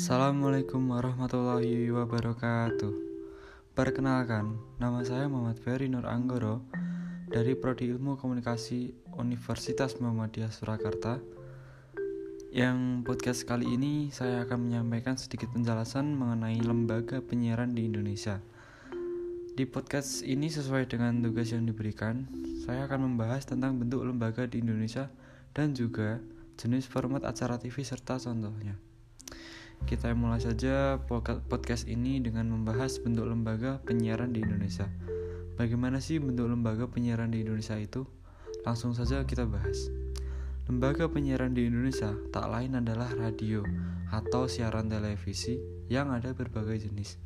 Assalamualaikum warahmatullahi wabarakatuh. Perkenalkan, nama saya Muhammad Ferry Nur Anggoro dari Prodi Ilmu Komunikasi Universitas Muhammadiyah Surakarta. Yang podcast kali ini saya akan menyampaikan sedikit penjelasan mengenai lembaga penyiaran di Indonesia. Di podcast ini sesuai dengan tugas yang diberikan, saya akan membahas tentang bentuk lembaga di Indonesia dan juga jenis format acara TV serta contohnya. Kita mulai saja podcast ini dengan membahas bentuk lembaga penyiaran di Indonesia. Bagaimana sih bentuk lembaga penyiaran di Indonesia itu? Langsung saja kita bahas. Lembaga penyiaran di Indonesia tak lain adalah radio atau siaran televisi yang ada berbagai jenis.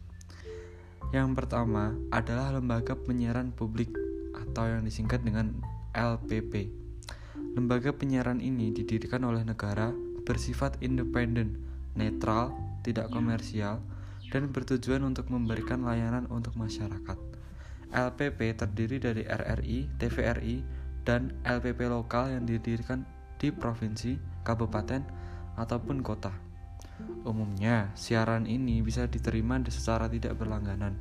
Yang pertama adalah lembaga penyiaran publik atau yang disingkat dengan LPP. Lembaga penyiaran ini didirikan oleh negara bersifat independen netral, tidak komersial, dan bertujuan untuk memberikan layanan untuk masyarakat. LPP terdiri dari RRI, TVRI, dan LPP lokal yang didirikan di provinsi, kabupaten, ataupun kota. Umumnya, siaran ini bisa diterima secara tidak berlangganan,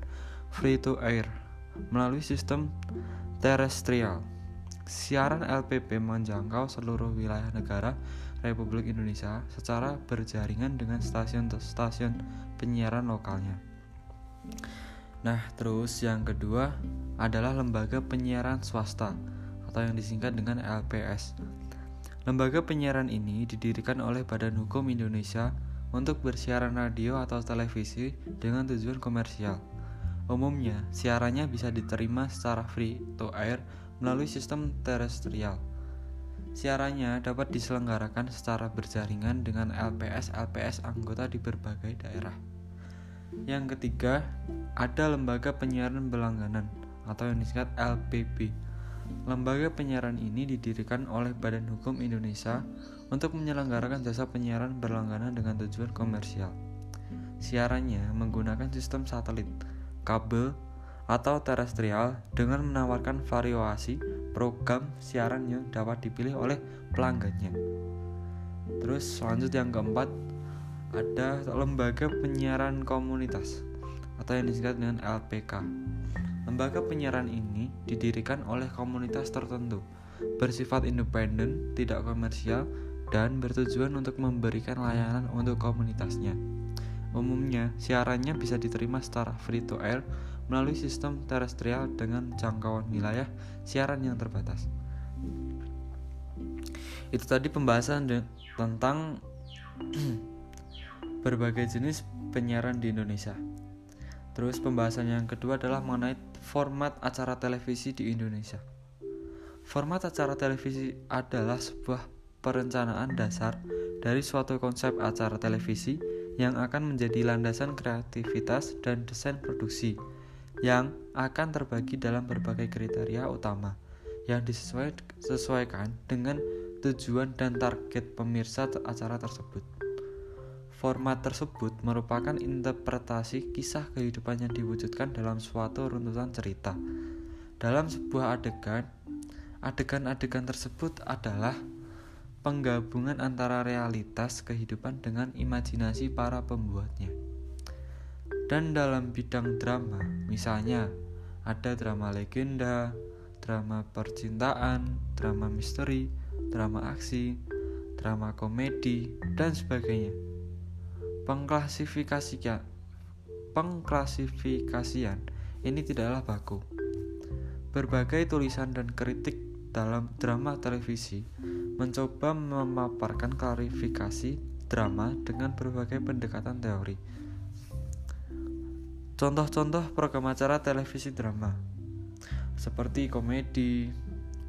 free to air, melalui sistem terestrial. Siaran LPP menjangkau seluruh wilayah negara Republik Indonesia secara berjaringan dengan stasiun-stasiun penyiaran lokalnya. Nah, terus yang kedua adalah lembaga penyiaran swasta atau yang disingkat dengan LPS. Lembaga penyiaran ini didirikan oleh Badan Hukum Indonesia untuk bersiaran radio atau televisi dengan tujuan komersial. Umumnya, siarannya bisa diterima secara free to air melalui sistem terestrial Siarannya dapat diselenggarakan secara berjaringan dengan LPS-LPS anggota di berbagai daerah. Yang ketiga, ada lembaga penyiaran berlangganan atau yang disingkat LPB. Lembaga penyiaran ini didirikan oleh Badan Hukum Indonesia untuk menyelenggarakan jasa penyiaran berlangganan dengan tujuan komersial. Siarannya menggunakan sistem satelit, kabel, atau terestrial dengan menawarkan variasi program siaran yang dapat dipilih oleh pelanggannya. Terus lanjut yang keempat ada lembaga penyiaran komunitas atau yang disingkat dengan LPK. Lembaga penyiaran ini didirikan oleh komunitas tertentu, bersifat independen, tidak komersial, dan bertujuan untuk memberikan layanan untuk komunitasnya. Umumnya, siarannya bisa diterima secara free to air melalui sistem terestrial dengan jangkauan wilayah siaran yang terbatas. Itu tadi pembahasan tentang berbagai jenis penyiaran di Indonesia. Terus pembahasan yang kedua adalah mengenai format acara televisi di Indonesia. Format acara televisi adalah sebuah perencanaan dasar dari suatu konsep acara televisi yang akan menjadi landasan kreativitas dan desain produksi yang akan terbagi dalam berbagai kriteria utama yang disesuaikan dengan tujuan dan target pemirsa acara tersebut. Format tersebut merupakan interpretasi kisah kehidupan yang diwujudkan dalam suatu runtutan cerita. Dalam sebuah adegan, adegan-adegan tersebut adalah penggabungan antara realitas kehidupan dengan imajinasi para pembuatnya. Dan dalam bidang drama, misalnya ada drama legenda, drama percintaan, drama misteri, drama aksi, drama komedi, dan sebagainya. Pengklasifikasian, pengklasifikasian ini tidaklah baku. Berbagai tulisan dan kritik dalam drama televisi mencoba memaparkan klarifikasi drama dengan berbagai pendekatan teori. Contoh-contoh program acara televisi drama seperti komedi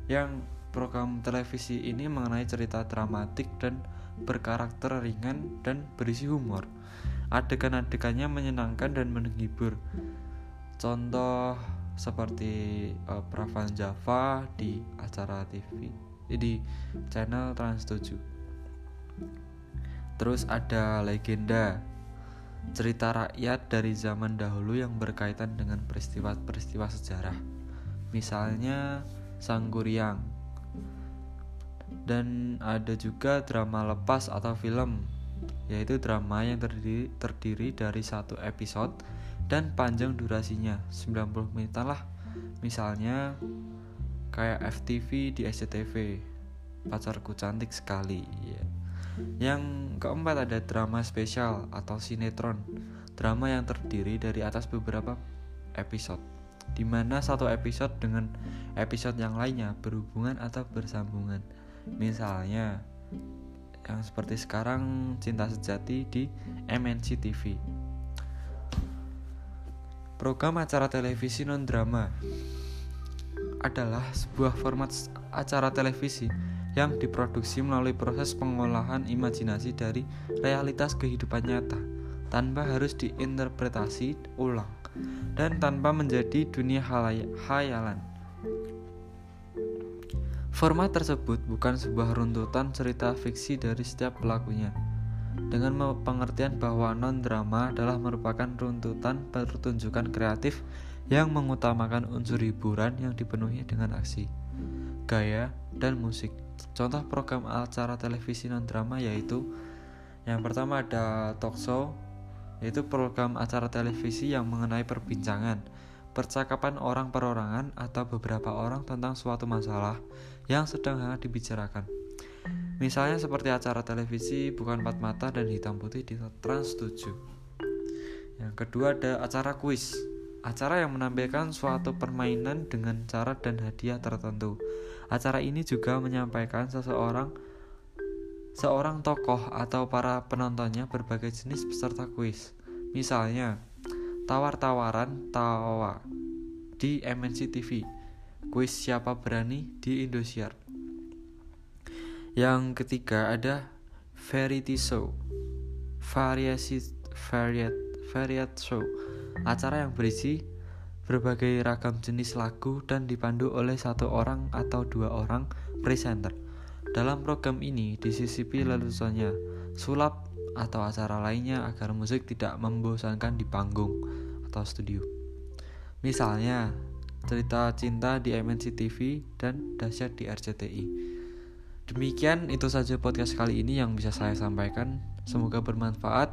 yang program televisi ini mengenai cerita dramatik dan berkarakter ringan dan berisi humor. Adegan-adegannya menyenangkan dan menghibur. Contoh seperti uh, Pravan Java di acara TV di channel Trans 7 terus ada legenda cerita rakyat dari zaman dahulu yang berkaitan dengan peristiwa-peristiwa sejarah. Misalnya Sangguriang. Dan ada juga drama lepas atau film yaitu drama yang terdiri, terdiri dari satu episode dan panjang durasinya 90 menit lah. Misalnya kayak FTV di SCTV pacarku cantik sekali ya. Yang keempat ada drama spesial atau sinetron drama yang terdiri dari atas beberapa episode di mana satu episode dengan episode yang lainnya berhubungan atau bersambungan misalnya yang seperti sekarang Cinta Sejati di MNC TV. Program acara televisi non drama adalah sebuah format acara televisi yang diproduksi melalui proses pengolahan imajinasi dari realitas kehidupan nyata tanpa harus diinterpretasi ulang dan tanpa menjadi dunia hayalan. Format tersebut bukan sebuah runtutan cerita fiksi dari setiap pelakunya. Dengan pengertian bahwa non-drama adalah merupakan runtutan pertunjukan kreatif yang mengutamakan unsur hiburan yang dipenuhi dengan aksi, gaya, dan musik. Contoh program acara televisi non-drama yaitu yang pertama ada talk show, yaitu program acara televisi yang mengenai perbincangan, percakapan orang perorangan atau beberapa orang tentang suatu masalah yang sedang hangat dibicarakan. Misalnya seperti acara televisi Bukan Empat Mata dan Hitam Putih di Trans 7. Yang kedua ada acara kuis. Acara yang menampilkan suatu permainan dengan cara dan hadiah tertentu. Acara ini juga menyampaikan seseorang seorang tokoh atau para penontonnya berbagai jenis peserta kuis. Misalnya, tawar-tawaran tawa di MNC TV, kuis siapa berani di Indosiar. Yang ketiga ada variety show, variasi variet variet show, acara yang berisi berbagai ragam jenis lagu dan dipandu oleh satu orang atau dua orang presenter. Dalam program ini disisipi leluconnya, sulap atau acara lainnya agar musik tidak membosankan di panggung atau studio. Misalnya, cerita cinta di MNC TV dan dahsyat di RCTI. Demikian itu saja podcast kali ini yang bisa saya sampaikan. Semoga bermanfaat.